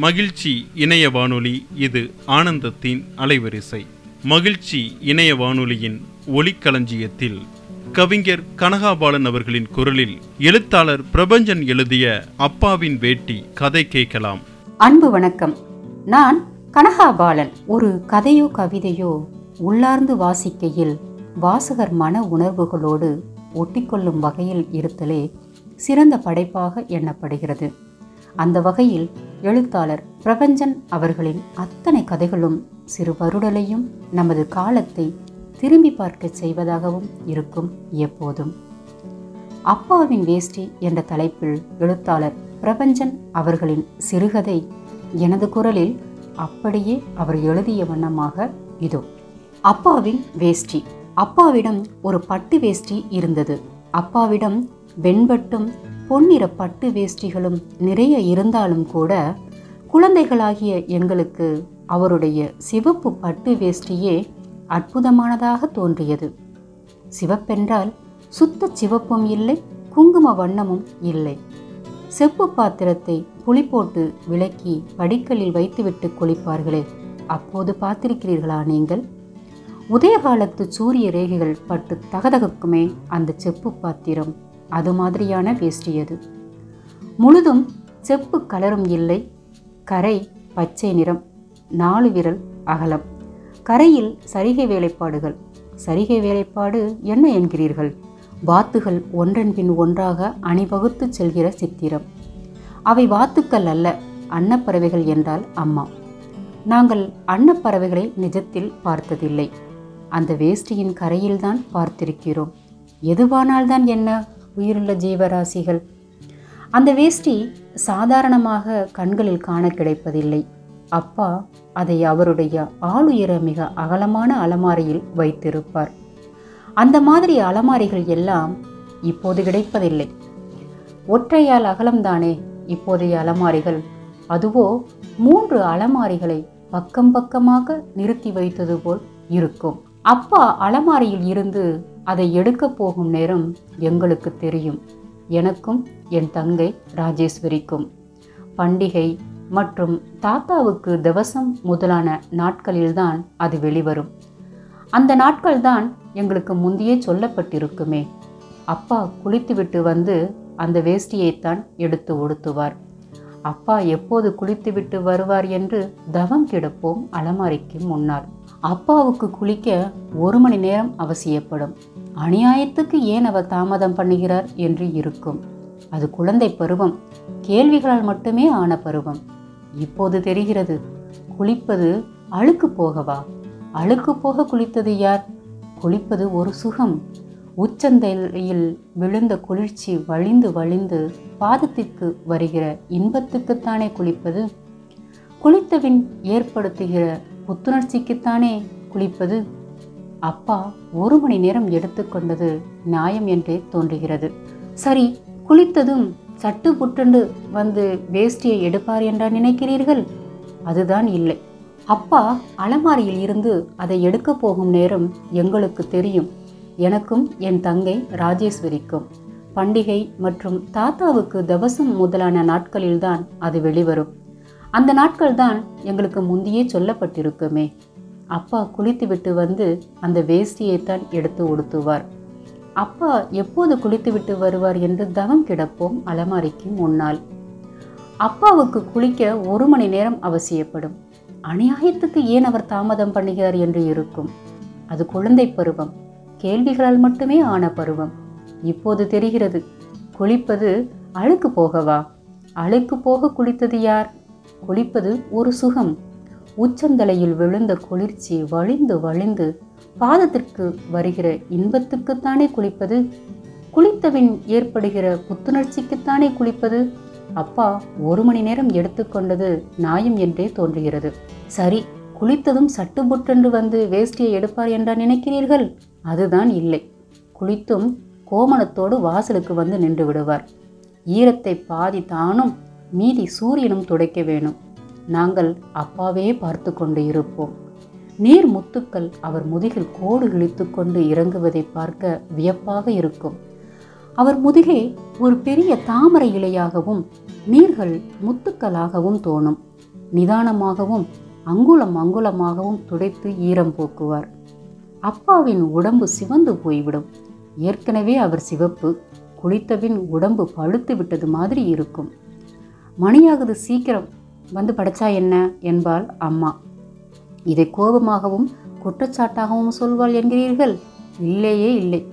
மகிழ்ச்சி இணைய வானொலி இது ஆனந்தத்தின் அலைவரிசை. மகிழ்ச்சி இணைய வானொலியின் ஒளிக்களஞ்சியத்தில் கவிஞர் கனகாபாலன் அவர்களின் குரலில் எழுத்தாளர் பிரபஞ்சன் எழுதிய அப்பாவின் வேட்டி கதை கேட்கலாம். அன்பு வணக்கம். நான் கனகாபாலன். ஒரு கதையோ கவிதையோ உள்ளார்ந்து வாசிக்கையில் வாசகர் மன உணர்வுகளோடு ஒட்டிக்கொள்ளும் வகையில் இருத்தலே சிறந்த படைப்பாக எண்ணப்படுகிறது. அந்த வகையில் எழுத்தாளர் பிரபஞ்சன் அவர்களின் அத்தனை கதைகளும் சிறு வருடலையும் நமது காலத்தை திரும்பி பார்க்க செய்வதாகவும் இருக்கும் எப்போதும். அப்பாவின் வேஷ்டி என்ற தலைப்பில் எழுத்தாளர் பிரபஞ்சன் அவர்களின் சிறுகதை எனது குரலில் அப்படியே அவர் எழுதிய வண்ணமாக இதோ. அப்பாவின் வேஷ்டி. அப்பாவிடம் ஒரு பட்டு வேஷ்டி இருந்தது. அப்பாவிடம் வெண்பட்டும் பொன்னிற பட்டு வேஷ்டிகளும் நிறைய இருந்தாலும் கூட குழந்தைகளாகிய எங்களுக்கு அவருடைய சிவப்பு பட்டு வேஷ்டியே அற்புதமானதாக தோன்றியது. சிவப்பென்றால் சுத்த சிவப்பும் இல்லை குங்கும வண்ணமும் இல்லை. செப்பு பாத்திரத்தை புளி போட்டு விளக்கி படிக்கலில் வைத்துவிட்டு குளிப்பார்களே அப்போது பார்த்திருக்கிறீர்களா நீங்கள்? உதயகாலத்து சூரிய ரேகைகள் பட்டு தகதகுக்குமே அந்த செப்பு பாத்திரம் அது மாதிரியான வேஷ்டி அது முழுதும் செப்பு கலரும் இல்லை. கரை பச்சை நிறம். நாலு விரல் அகலம். கரையில் சரிகை வேலைப்பாடுகள். சரிகை வேலைப்பாடு என்ன என்கிறீர்கள்? வாத்துகள் ஒன்றன் பின் ஒன்றாக அணிவகுத்து செல்கிற சித்திரம். அவை வாத்துக்கள் அல்ல அன்னப்பறவைகள் என்றால் அம்மா. நாங்கள் அன்னப்பறவைகளை நிஜத்தில் பார்த்ததில்லை. அந்த வேஷ்டியின் கரையில்தான் பார்த்திருக்கிறோம். எதுவானால்தான் என்ன? உயிருள்ள ஜீவராசிகள். அந்த வேஷ்டி சாதாரணமாக கண்களில் காண கிடைப்பதில்லை. அப்பா அதை அவருடைய ஆளுயர மிக அகலமான அலமாரியில் வைத்திருப்பார். அந்த மாதிரி அலமாரிகள் எல்லாம் இப்போது கிடைப்பதில்லை. ஒற்றையால் அகலம்தானே இப்போதைய அலமாரிகள். அதுவோ மூன்று அலமாரிகளை பக்கம் பக்கமாக நிறுத்தி வைத்தது போல் இருக்கும். அப்பா அலமாரியில் இருந்து அதை எடுக்க போகும் நேரம் எங்களுக்கு தெரியும். எனக்கும் என் தங்கை ராஜேஸ்வரிக்கும். பண்டிகை மற்றும் தாத்தாவுக்கு தவசம் முதலான நாட்களில்தான் அது வெளிவரும். அந்த நாட்கள்தான் எங்களுக்கு முந்தையே சொல்லப்பட்டிருக்குமே. அப்பா குளித்துவிட்டு வந்து அந்த வேஷ்டியைத்தான் எடுத்து ஒடுத்துவார். அப்பா எப்போது குளித்துவிட்டு வருவார் என்று தவம் கிடப்போம் அலமாரிக்கு முன்னால். அப்பாவுக்கு குளிக்க ஒரு மணி நேரம் அவசியப்படும். அநியாயத்துக்கு ஏன் அவர் தாமதம் பண்ணுகிறார் என்று இருக்கும். அது குழந்தை பருவம். கேள்விகளால் மட்டுமே ஆன பருவம். இப்போது தெரிகிறது குளிப்பது அழுக்கு போகவா? அழுக்கு போக குளித்தது யார்? குளிப்பது ஒரு சுகம். உச்சந்தையில் விழுந்த குளிர்ச்சி வழிந்து வழிந்து பாதத்திற்கு வருகிற இன்பத்துக்குத்தானே குளிப்பது? குளித்தவின் ஏற்படுத்துகிற புத்துணர்ச்சிக்குத்தானே குளிப்பது அப்பா ஒரு மணி நேரம் எடுத்துக்கொண்டது நியாயம் என்றே தோன்றுகிறது. சரி குளித்ததும் சட்டு புட்டண்டு வந்து வேஷ்டியை எடுப்பார் என்றா நினைக்கிறீர்கள்? அதுதான் இல்லை. அப்பா அலமாரியில் இருந்து அதை எடுக்க போகும் நேரம் எங்களுக்கு தெரியும். எனக்கும் என் தங்கை ராஜேஸ்வரிக்கும். பண்டிகை மற்றும் தாத்தாவுக்கு தவசம் முதலான நாட்களில்தான் அது வெளிவரும். அந்த நாட்கள்தான் எங்களுக்கு முந்தையே சொல்லப்பட்டிருக்குமே. அப்பா குளித்துவிட்டு வந்து அந்த வேஷ்டியைத்தான் எடுத்து உடுத்துவார். அப்பா எப்போது குளித்துவிட்டு வருவார் என்று தவம் கிடப்போம் அலமாரிக்கு முன்னால். அப்பாவுக்கு குளிக்க ஒரு மணி நேரம் அவசியப்படும். அநியாயத்துக்கு ஏன் அவர் தாமதம் பண்ணுகிறார் என்று இருக்கும். அது குழந்தை பருவம். கேள்விகளால் மட்டுமே ஆன பருவம். இப்போது தெரிகிறது குளிப்பது அழுக்கு போகவா? அழுக்கு போக குளித்தது யார்? குளிப்பது ஒரு சுகம். உச்சந்தலையில் விழுந்த குளிர்ச்சி வழிந்து வழிந்து பாதத்திற்கு வருகிற இன்பத்துக்குத்தானே குளிப்பது? குளித்தவின் ஏற்படுகிற புத்துணர்ச்சிக்குத்தானே குளிப்பது? அப்பா ஒரு மணி நேரம் எடுத்துக்கொண்டது நியாயம் என்றே தோன்றுகிறது. சரி குளித்ததும் சட்டுபுட்டென்று வந்து வேஷ்டியை எடுப்பார் என்றா நினைக்கிறீர்கள்? அதுதான் இல்லை. குளித்தும் கோமணத்தோடு வாசலுக்கு வந்து நின்று விடுவார். ஈரத்தை பாதி தானும் மீதி சூரியனும் துடைக்க வேணும். நாங்கள் அப்பாவே பார்த்து கொண்டு இருப்போம். நீர் முத்துக்கள் அவர் முதுகில் கோடு இழுத்து கொண்டு இறங்குவதை பார்க்க வியப்பாக இருக்கும். அவர் முதுகே ஒரு பெரிய தாமரை இலையாகவும் நீர்கள் முத்துக்களாகவும் தோணும். நிதானமாகவும் அங்குலம் அங்குலமாகவும் துடைத்து ஈரம் போக்குவார். அப்பாவின் உடம்பு சிவந்து போய்விடும். ஏற்கனவே அவர் சிவப்பு குளித்தபின் உடம்பு பழுத்து விட்டது மாதிரி இருக்கும். மணியாகுது சீக்கிரம் வந்து படைச்சா என்ன? என்பாள் அம்மா. இதை கோபமாகவும் குற்றச்சாட்டாகவும் சொல்வாள் என்கிறீர்கள்? இல்லையே இல்லை.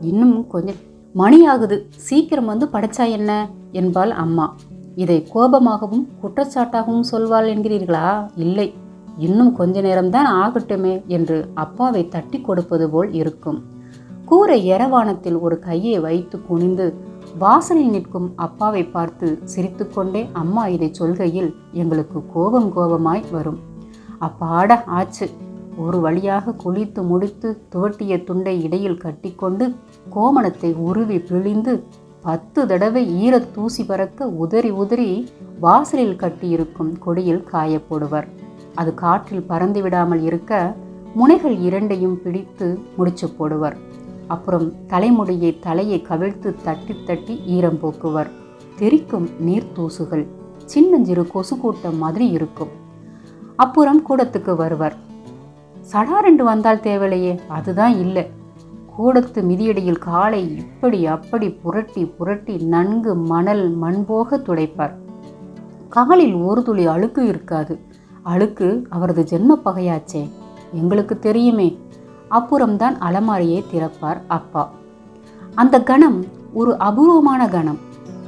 இன்னும் கொஞ்சம். மணியாகுது சீக்கிரம் வந்து படித்தா என்ன? என்பாள் அம்மா. இதை கோபமாகவும் குற்றச்சாட்டாகவும் சொல்வாள் என்கிறீர்களா? இல்லை. இன்னும் கொஞ்ச நேரம்தான் ஆகட்டுமே என்று அப்பாவை தட்டி கொடுப்பது போல் இருக்கும். கூரை எரவானத்தில் ஒரு கையை வைத்து குனிந்து வாசலில் நிற்கும் அப்பாவை பார்த்து சிரித்துக்கொண்டே அம்மா இதை சொல்கையில் எங்களுக்கு கோபம் கோபமாய் வரும். அப்பாட ஆச்சு. ஒரு வழியாக குளித்து முடித்து துவட்டிய துண்டை இடையில் கட்டிக்கொண்டு கோமணத்தை உருவி பிழிந்து பத்து தடவை ஈரத் தூசி பறக்க உதறி உதறி வாசலில் கட்டியிருக்கும் கொடியில் காயப்போடுவர். அது காற்றில் பறந்து விடாமல் இருக்க முனைகள் இரண்டையும் பிடித்து முடிச்சு போடுவர். அப்புறம் தலைமுடியை தலையை கவிழ்த்து தட்டி தட்டி ஈரம் போக்குவர். தெரிக்கும் நீர் தூசுகள். சின்னஞ்சிறு கொசு கூட்டம் மாதிரி இருக்கும். அப்புறம் கூடத்துக்கு வருவர். சடாரெண்டு வந்தால் தேவையில்லையே அதுதான் இல்லை. கூடத்து மிதியடியில் காலை இப்படி அப்படி புரட்டி புரட்டி நன்கு மணல் மண் போக துடைப்பார். காலில் ஒரு துளி அழுக்கு இருக்காது. அழுக்கு அவரது ஜென்ம பகையாச்சே. எங்களுக்கு தெரியுமே அப்புறம்தான் அலமாரியை திறப்பார் அப்பா. அந்த கணம் ஒரு அபூர்வமான கணம்.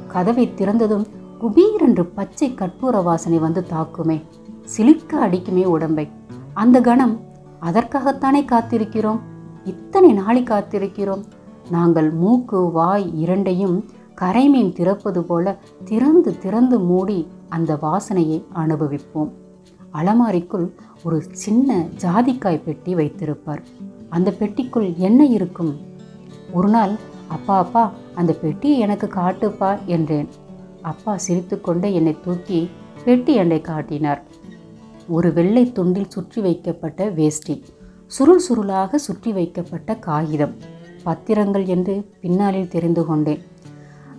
கதவை திறந்ததும் குபீரென்று பச்சை கற்பூர வாசனை வந்து தாக்குமே. சிலிர்க்க அடிக்குமே உடம்பை. அந்த கணம் அதற்காகத்தானே காத்திருக்கிறோம்? இத்தனை நாளை காத்திருக்கிறோம்? நாங்கள் மூக்கு வாய் இரண்டையும் கரைமீன் திறப்பது போல திறந்து திறந்து மூடி அந்த வாசனையை அனுபவிப்போம். அலமாரிக்குள் ஒரு சின்ன ஜாதிக்காய் பெட்டி வைத்திருப்பார். அந்த பெட்டிக்குள் என்ன இருக்கும்? ஒரு நாள் அப்பா அப்பா அந்த பெட்டியை எனக்கு காட்டுப்பா என்றேன். அப்பா சிரித்துக்கொண்டே என்னை தூக்கி பெட்டி என்னை காட்டினார். ஒரு வெள்ளை துண்டில் சுற்றி வைக்கப்பட்ட வேஷ்டி சுருள் சுருளாக சுற்றி வைக்கப்பட்ட காகிதம் பத்திரங்கள் என்று பின்னாளில் தெரிந்து கொண்டேன்.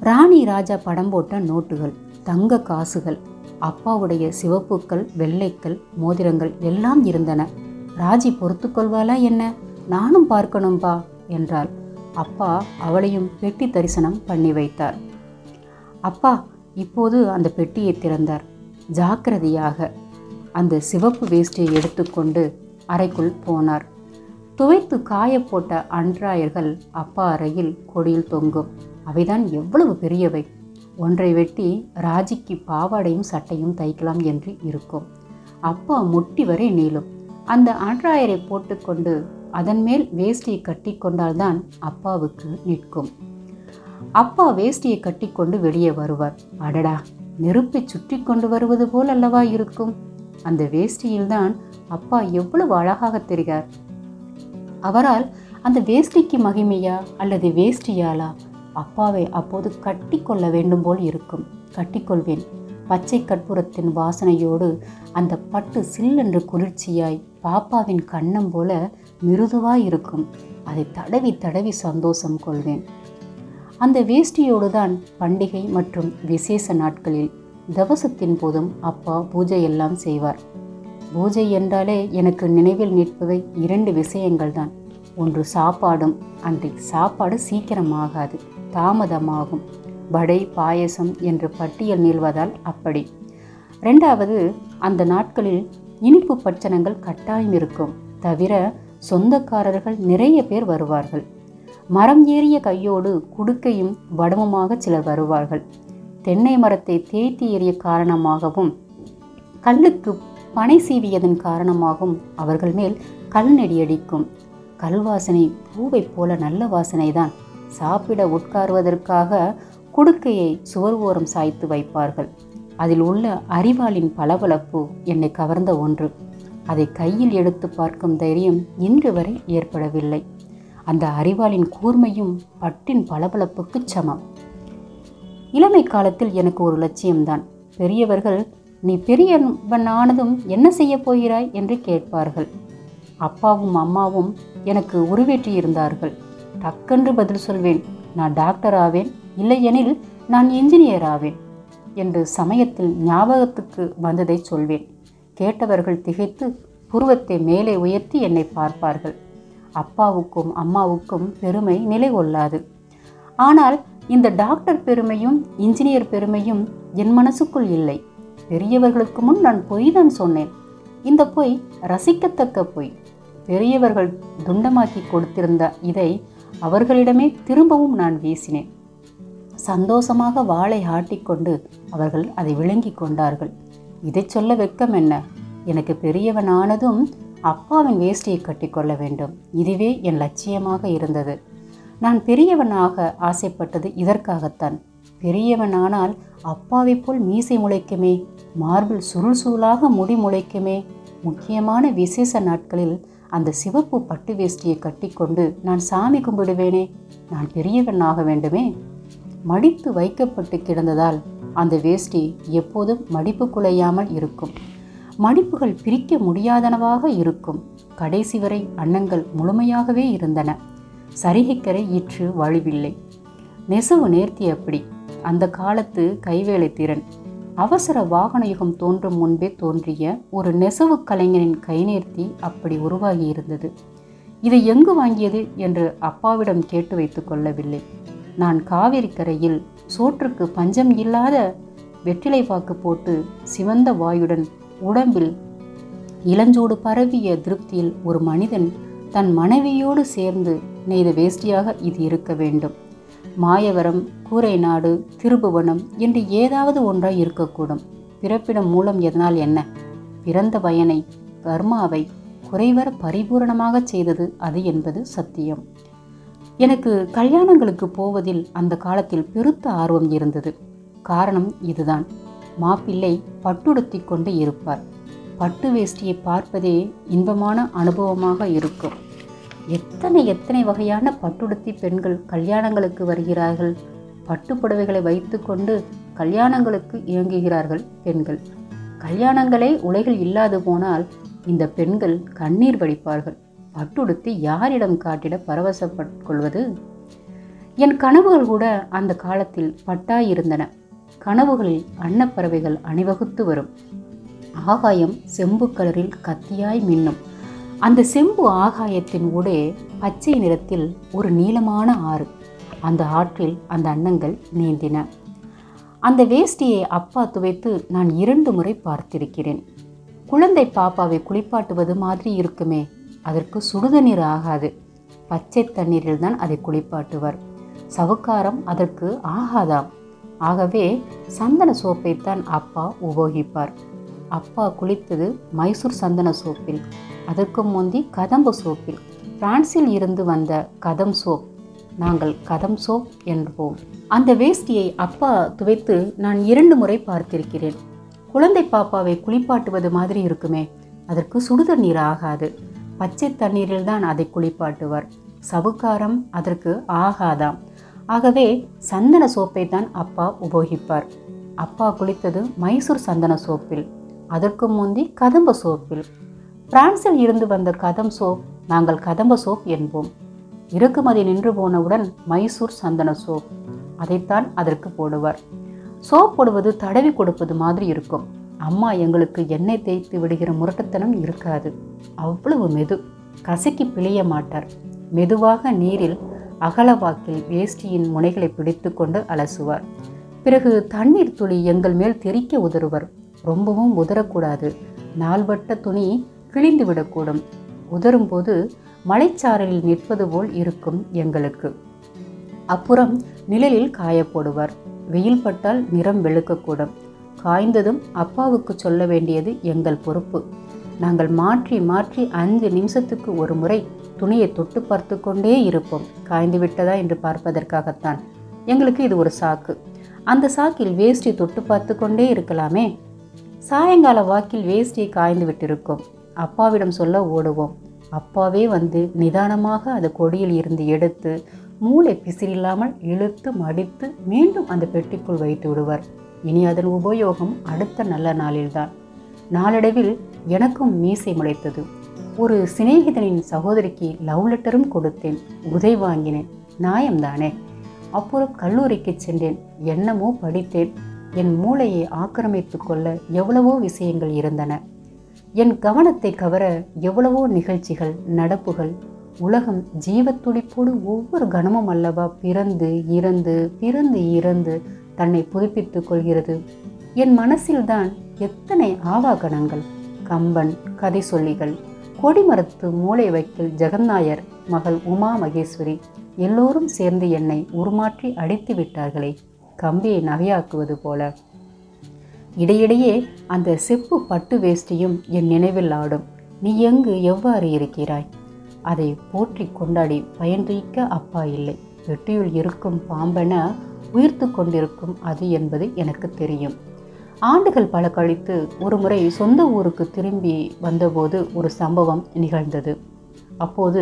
ராணி ராஜா படம் போட்ட நோட்டுகள் தங்க காசுகள் அப்பாவுடைய சிவப்புக்கள் வெள்ளைக்கள் மோதிரங்கள் எல்லாம் இருந்தன. ராஜி பொறுத்துக்கொள்வாளா என்ன? நானும் பார்க்கணும்பா என்றாள். அப்பா அவளையும் பெட்டி தரிசனம் பண்ணி வைத்தார். அப்பா இப்போது அந்த பெட்டியை திறந்தார். ஜாக்கிரதையாக. அந்த சிவப்பு வேஷ்டியை எடுத்துக்கொண்டு அறைக்குள் போனார். துவைத்து காய போட்ட அன்றாயர்கள் அப்பா அறையில் கொடியில் தொங்கும். அவைதான் எவ்வளவு பெரியவை. ஒன்றை வெட்டி ராஜிக்கு பாவாடையும் சட்டையும் தைக்கலாம் என்று இருக்கும். அப்பா முட்டி வரை நீளும். அந்த அன்றாயரை போட்டுக்கொண்டு அதன் மேல் வேஷ்டியை கட்டி கொண்டால்தான் அப்பாவுக்கு நிற்கும். அப்பா வேஷ்டியை கட்டிக்கொண்டு வெளியே வருவார். அடடா நெருப்பை சுற்றி கொண்டு வருவது போல் அல்லவா இருக்கும்? அந்த வேஷ்டியில்தான் அப்பா எவ்வளவு அழகாக தெரிகிறார். அவரால் அந்த வேஷ்டிக்கு மகிமையா அல்லது வேஷ்டியாலா? அப்பாவை அப்போது கட்டி கொள்ள வேண்டும் போல் இருக்கும். கட்டிக்கொள்வேன் பச்சை கற்பூரத்தின் வாசனையோடு அந்த பட்டு சில்லென்று குளிர்ச்சியாய் பாப்பாவின் கண்ணம் போல மிருதுவாக இருக்கும். அதை தடவி தடவி சந்தோஷம் கொள்வேன். அந்த வேஷ்டியோடு தான் பண்டிகை மற்றும் விசேஷ நாட்களில் தவசத்தின் போதும் அப்பா பூஜை எல்லாம் செய்வார். பூஜை என்றாலே எனக்கு நினைவில் நிற்பவை இரண்டு விஷயங்கள் தான் ஒன்று சாப்பாடும் அன்றைக்கு சாப்பாடு சீக்கிரமாகாது தாமதமாகும் வடை பாயசம் என்று பட்டியல் நீள்வதால் அப்படி. ரெண்டாவது அந்த நாட்களில் இனிப்பு பட்சணங்கள் கட்டாயம் இருக்கும். தவிர சொந்தக்காரர்கள் நிறைய பேர் வருவார்கள். மரம் ஏறிய கையோடு குடுக்கையும் வடமுமாக சிலர் வருவார்கள். தென்னை மரத்தை தேய்த்தி ஏறிய காரணமாகவும் கல்லுக்கு பனை சீவியதன் காரணமாகவும் அவர்கள் மேல் கல் நெடியடிக்கும் கல்வாசனை பூவைப் போல நல்ல வாசனைதான். சாப்பிட உட்காருவதற்காக குடுக்கையை சுவர் ஓரம் சாய்த்து வைப்பார்கள். அதில் உள்ள அறிவாளின் பளபளப்பு என்னை கவர்ந்த ஒன்று. அதை கையில் எடுத்து பார்க்கும் தைரியம் இன்று வரை ஏற்படவில்லை. அந்த அறிவாளின் கூர்மையும் பட்டின் பளபளப்புக்கு சமம். இளமை காலத்தில் எனக்கு ஒரு லட்சியம்தான். பெரியவர்கள் நீ பெரியவன் ஆனதும் என்ன செய்ய போகிறாய்? என்று கேட்பார்கள். அப்பாவும் அம்மாவும் எனக்கு உருவேற்றியிருந்தார்கள் டக்கென்று பதில் சொல்வேன். நான் டாக்டர் ஆவேன். இல்லையெனில் நான் இன்ஜினியர் ஆவேன் என்று சமயத்தில் ஞாபகத்துக்கு வந்ததை சொல்வேன். கேட்டவர்கள் திகைத்து புருவத்தை மேலே உயர்த்தி என்னை பார்ப்பார்கள். அப்பாவுக்கும் அம்மாவுக்கும் பெருமை நிலை கொள்ளாது ஆனால் இந்த டாக்டர் பெருமையும் இன்ஜினியர் பெருமையும் என் மனசுக்குள் இல்லை. பெரியவர்களுக்கு முன் நான் பொய் தான் சொன்னேன். இந்த பொய் ரசிக்கத்தக்க பொய். பெரியவர்கள் துண்டமாக்கி கொடுத்திருந்த இதை அவர்களிடமே திரும்பவும் நான் வீசினேன். சந்தோஷமாக வாளை ஆட்டிக்கொண்டு அவர்கள் அதை விளங்கி கொண்டார்கள். இதை சொல்ல வெட்கம் என்ன? எனக்கு பெரியவனானதும் அப்பாவின் வேஷ்டியை கட்டிக்கொள்ள வேண்டும். இதுவே என் லட்சியமாக இருந்தது. நான் பெரியவனாக ஆசைப்பட்டது இதற்காகத்தான். பெரியவனானால் அப்பாவைப் போல் மீசை முளைக்குமே மார்பிள் சுருள் சுருளாக முடி முளைக்குமே. முக்கியமான விசேஷ நாட்களில் அந்த சிவப்பு பட்டு வேஷ்டியை கட்டிக்கொண்டு நான் சாமி கும்பிடுவேனே. நான் பெரியவன் ஆக வேண்டுமே. மடித்து வைக்கப்பட்டு கிடந்ததால் அந்த வேஷ்டி எப்போதும் மடிப்பு குலையாமல் இருக்கும். மடிப்புகள் பிரிக்க முடியாதனவாக இருக்கும். கடைசி வரை அன்னங்கள் முழுமையாகவே இருந்தன. சரிகைக்கரை இற்று வழுவில்லை. நெசவு நேர்த்தி அப்படி. அந்த காலத்து கைவேலை திறன். அவசர வாகன யுகம் தோன்றும் முன்பே தோன்றிய ஒரு நெசவு கலைஞனின் கைநேர்த்தி அப்படி உருவாகி இருந்தது. இதை எங்கு வாங்கியது என்று அப்பாவிடம் கேட்டு வைத்துக் கொள்ளவில்லை. நான் காவிரி கரையில் சோற்றுக்கு பஞ்சம் இல்லாத வெற்றிலை வாக்கு போட்டு சிவந்த வாயுடன் உடம்பில் இளஞ்சூடு பரவிய திருப்தியில் ஒரு மனிதன் தன் மனைவியோடு சேர்ந்து நெய்த வேஷ்டியாக இது இருக்க வேண்டும். மாயவரம் கூரை நாடு திருபுவனம் என்று ஏதாவது ஒன்றாய் இருக்கக்கூடும். பிறப்பிடம் மூலம் எதனால் என்ன? பிறந்த பயனை கர்மாவை குறைவர பரிபூரணமாக செய்தது அது என்பது சத்தியம். எனக்கு கல்யாணங்களுக்கு போவதில் அந்த காலத்தில் பெருத்த ஆர்வம் இருந்தது. காரணம் இதுதான். மாப்பிள்ளை பட்டுடுத்தி கொண்டு இருப்பார். பட்டு வேஷ்டியை பார்ப்பதே இன்பமான அனுபவமாக இருக்கும். எத்தனை எத்தனை வகையான பட்டுடுத்தி பெண்கள் கல்யாணங்களுக்கு வருகிறார்கள்? பட்டு புடவைகளை வைத்துக்கொண்டு கல்யாணங்களுக்கு இயங்குகிறார்கள் பெண்கள். கல்யாணங்களே உலகில் இல்லாது போனால் இந்த பெண்கள் கண்ணீர் வடிப்பார்கள். பட்டுடுத்தி யாரிடம் காட்டிட பரவசப்பட்கொள்வது என் கனவுகள் கூட அந்த காலத்தில் பட்டாயிருந்தன. கனவுகளில் அன்னப்பறவைகள் அணிவகுத்து வரும். ஆகாயம் செம்பு கலரில் கத்தியாய் மின்னும். அந்த செம்பு ஆகாயத்தின் ஊடே பச்சை நிறத்தில் ஒரு நீளமான ஆறு. அந்த ஆற்றில் அந்த அன்னங்கள் நீந்தின. அந்த வேஷ்டியை அப்பா துவைத்து நான் இரண்டு முறை பார்த்திருக்கிறேன். குழந்தை பாப்பாவை குளிப்பாட்டுவது மாதிரி இருக்குமே. அதற்கு சுடுதண்ணீர் ஆகாது. பச்சை தண்ணீரில் தான் அதை குளிப்பாட்டுவார். சவுக்காரம் அதற்கு ஆகாதாம். ஆகவே சந்தன சோப்பைத்தான் அப்பா உபயோகிப்பார் அப்பா குளித்தது மைசூர் சந்தன சோப்பில் அதற்கு முந்தி கதம்பு சோப்பில். பிரான்சில் இருந்து வந்த கதம் சோப் நாங்கள் கதம் சோப் என்போம். அந்த வேஷ்டியை அப்பா துவைத்து நான் இரண்டு முறை பார்த்திருக்கிறேன். குழந்தை பாப்பாவை குளிப்பாட்டுவது மாதிரி இருக்குமே அதற்கு சுடுதண்ணீர் ஆகாது. பச்சை தண்ணீரில் தான் அதை குளிப்பாட்டுவர். சவுக்காரம் அதற்கு ஆகாதாம். ஆகவே சந்தன சோப்பை தான் அப்பா உபயோகிப்பார். அப்பா குளித்தது மைசூர் சந்தன சோப்பில் அதற்கு முந்தி கதம்ப சோப்பில். பிரான்சில் இருந்து வந்த கதம் சோப் நாங்கள் கதம்ப சோப் என்போம். இறக்குமதி நின்று போனவுடன் மைசூர் சந்தன சோப் அதைத்தான் அதற்கு போடுவார். சோப் போடுவது தடவி கொடுப்பது மாதிரி இருக்கும். அம்மா எங்களுக்கு எண்ணெய் தேய்த்து விடுகிற முரட்டுத்தனம் இருக்காது. அவ்வளவு மெது. கசக்கி பிழிய மாட்டார். மெதுவாக நீரில் அகலவாக்கில் வேஷ்டியின் முனைகளை பிடித்து கொண்டு அலசுவார். பிறகு தண்ணீர் துளி எங்கள் மேல் தெறிக்க உதறுவர். ரொம்பவும் உதறக்கூடாது. நாள்வட்ட துணி கிழிந்து விடக்கூடும். உதரும்போது மலைச்சாரலில் நிற்பது போல் இருக்கும் எங்களுக்கு. அப்புறம் நிழலில் காய போடுவார் வெயில் பட்டால் நிறம் வெளுக்கக்கூடும். காய்ந்ததும் அப்பாவுக்கு சொல்ல வேண்டியது எங்கள் பொறுப்பு. நாங்கள் மாற்றி மாற்றி அஞ்சு நிமிஷத்துக்கு ஒரு முறை துணியை தொட்டு பார்த்து கொண்டே இருப்போம். காய்ந்து விட்டதா என்று பார்ப்பதற்காகத்தான். எங்களுக்கு இது ஒரு சாக்கு. அந்த சாக்கில் வேஷ்டி தொட்டு பார்த்து கொண்டே இருக்கலாமே. சாயங்கால வாக்கில் வேஷ்டியை காய்ந்து விட்டிருக்கும். அப்பாவிடம் சொல்ல ஓடுவோம். அப்பாவே வந்து நிதானமாக அந்த கொடியில் இருந்து எடுத்து மூளை பிசிறில்லாமல் இழுத்து மடித்து மீண்டும் அந்த பெட்டிக்குள் வைத்து விடுவார். இனி அதன் உபயோகம் அடுத்த நல்ல நாளில்தான். நாளடைவில் எனக்கும் மீசை முளைத்தது. ஒரு சிநேகிதனின் சகோதரிக்கு லவ் லெட்டரும் கொடுத்தேன். உதை வாங்கினேன். நியாயம்தானே அப்புறம் கல்லூரிக்கு சென்றேன். என்னமோ படித்தேன். என் மூளையை ஆக்கிரமித்து கொள்ள எவ்வளவோ விஷயங்கள் இருந்தன. என் கவனத்தை கவர எவ்வளவோ நிகழ்ச்சிகள் நடப்புகள் உலகம் ஜீவத்துடிப்போடு ஒவ்வொரு கணமும் அல்லவா பிறந்து இறந்து பிறந்து இறந்து தன்னை புதுப்பித்துக் கொள்கிறது. என் மனசில்தான் எத்தனை ஆவாகனங்கள் கம்பன் கதை சொல்லிகள் கொடிமரத்து மூளை வைக்கில் ஜெகநாயர் மகள் உமா மகேஸ்வரி எல்லோரும் சேர்ந்து என்னை உருமாற்றி அடித்து விட்டார்களே கம்பியை நகையாக்குவது போல. இடையிடையே அந்த செப்பு பட்டு வேஷ்டியும் என் நினைவில் ஆடும். நீ எங்கு எவ்வாறு இருக்கிறாய்? அதை போற்றி கொண்டாடி பயன் துய்க்க அப்பா இல்லை. வெட்டியுள் இருக்கும் பாம்பென உயிர்த்து கொண்டிருக்கும் அது என்பது எனக்கு தெரியும். ஆண்டுகள் பல கழித்து ஒரு முறை சொந்த ஊருக்கு திரும்பி வந்தபோது ஒரு சம்பவம் நிகழ்ந்தது. அப்போது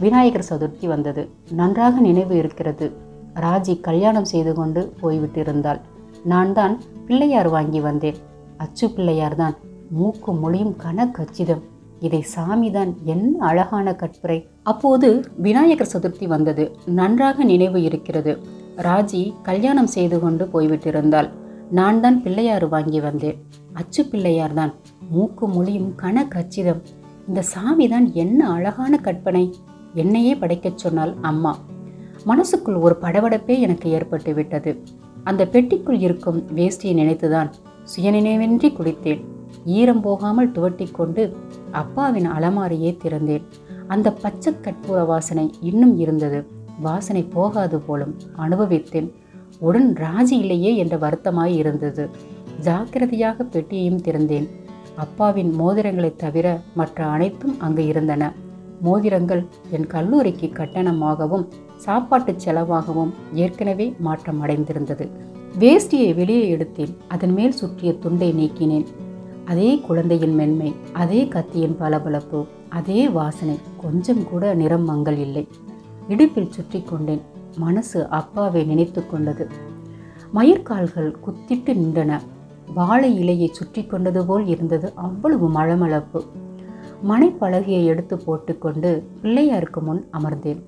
விநாயகர் சதுர்த்தி வந்தது. நன்றாக நினைவு இருக்கிறது. ராஜி கல்யாணம் செய்து கொண்டு போய்விட்டிருந்தாள். நான் தான் பிள்ளையார் வாங்கி வந்தேன். அச்சு பிள்ளையார் தான் மூக்கு மொழியும் கன கச்சிதம். இதை சாமிதான் என்ன அழகான கற்பரை. அப்போது விநாயகர் சதுர்த்தி வந்தது. நன்றாக நினைவு இருக்கிறது. ராஜி கல்யாணம் செய்து கொண்டு போய்விட்டிருந்தாள். நான் தான் பிள்ளையார் வாங்கி வந்தேன். அச்சு பிள்ளையார் தான். மூக்கு மொழியும் கன கச்சிதம் இந்த சாமி தான் என்ன அழகான கற்பனை. என்னையே படைக்கச் சொன்னால் அம்மா. மனசுக்குள் ஒரு படபடப்பே எனக்கு ஏற்பட்டு விட்டது. அந்த பெட்டிக்குள் இருக்கும் வேஷ்டியை நினைத்துதான் சுயநினைவின்றி குளித்தேன் ஈரம் போகாமல் துவட்டி கொண்டு அப்பாவின் அலமாரியே திறந்தேன். அந்த பச்சை கற்பூர வாசனை இன்னும் இருந்தது. வாசனை போகாது போலும் அனுபவித்தேன். உடன் ராஜி இல்லையே என்ற வருத்தமாய் இருந்தது. ஜாக்கிரதையாக பெட்டியையும் திறந்தேன். அப்பாவின் மோதிரங்களைத் தவிர மற்ற அனைத்தும் அங்கு இருந்தன. மோதிரங்கள் என் கல்லூரிக்கு கட்டணமாகவும் சாப்பாட்டு செலவாகவும் ஏற்கனவே மாற்றம் அடைந்திருந்தது. வேஷ்டியை வெளியே எடுத்தேன். அதன் மேல் சுற்றிய துண்டை நீக்கினேன். அதே குழந்தையின் மென்மை அதே கத்தியின் பளபளப்பு அதே வாசனை கொஞ்சம் கூட நிறம் மங்கள் இல்லை. இடுப்பில் சுற்றி கொண்டேன். மனசு அப்பாவை நினைத்து கொண்டது. மயிர்கால்கள் குத்திட்டு நின்றன. வாழை இலையை சுற்றி கொண்டது போல் இருந்தது அவ்வளவு மழமளப்பு மனைப்பலகையை எடுத்து போட்டுக்கொண்டு பிள்ளையாருக்கு முன் அமர்ந்தேன்.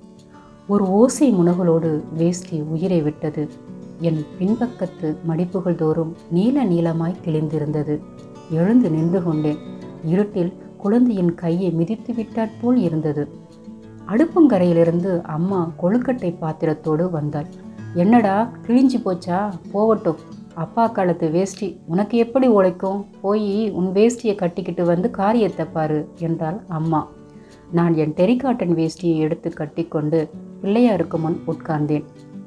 ஒரு ஓசை முனகளோடு வேஷ்டி உயிரை விட்டது. என் பின்பக்கத்து மடிப்புகள் தோறும் நீல நீளமாய் கிழிந்திருந்தது. எழுந்து நின்று கொண்டேன். இருட்டில் குழந்தையின் கையை மிதித்து விட்டாற் போல் இருந்தது. அடுப்பங்கரையிலிருந்து அம்மா கொழுக்கட்டை பாத்திரத்தோடு வந்தாள். என்னடா கிழிஞ்சு போச்சா? போகட்டும். அப்பா காலத்து வேஷ்டி உனக்கு எப்படி உழைக்கும்? போய் உன் வேஷ்டியை கட்டிக்கிட்டு வந்து காரியத்தை பாரு என்றாள் அம்மா. நான் என் டெரிகாட்டன் வேஷ்டியை எடுத்து கட்டிக்கொண்டு பிள்ளையாருக்கு முன் உட்கார்ந்தேன்.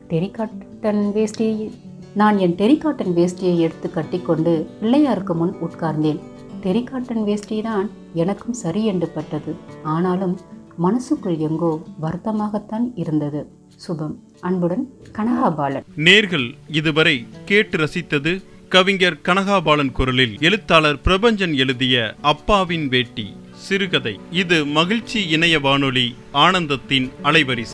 டெரிகாட்டன் வேஷ்டி? நான் என் டெரிகாட்டன் வேஷ்டியை எடுத்து கட்டிக்கொண்டு பிள்ளையாருக்கு முன் உட்கார்ந்தேன். டெரிகாட்டன் வேஷ்டி தான் எனக்கும் சரி என்று பட்டது. ஆனாலும் மனசுக்குள் எங்கோ வருத்தமாகத்தான் இருந்தது. சுபம். அன்புடன் கனகாபாலன். நேர்கள் இதுவரை கேட்டு ரசித்தது கவிஞர் கனகாபாலன் குரலில் எழுத்தாளர் பிரபஞ்சன் எழுதிய அப்பாவின் வேட்டி. சிறுகதை. இது மகிழ்ச்சி இணைய வானொலி ஆனந்தத்தின் அலைவரிசை.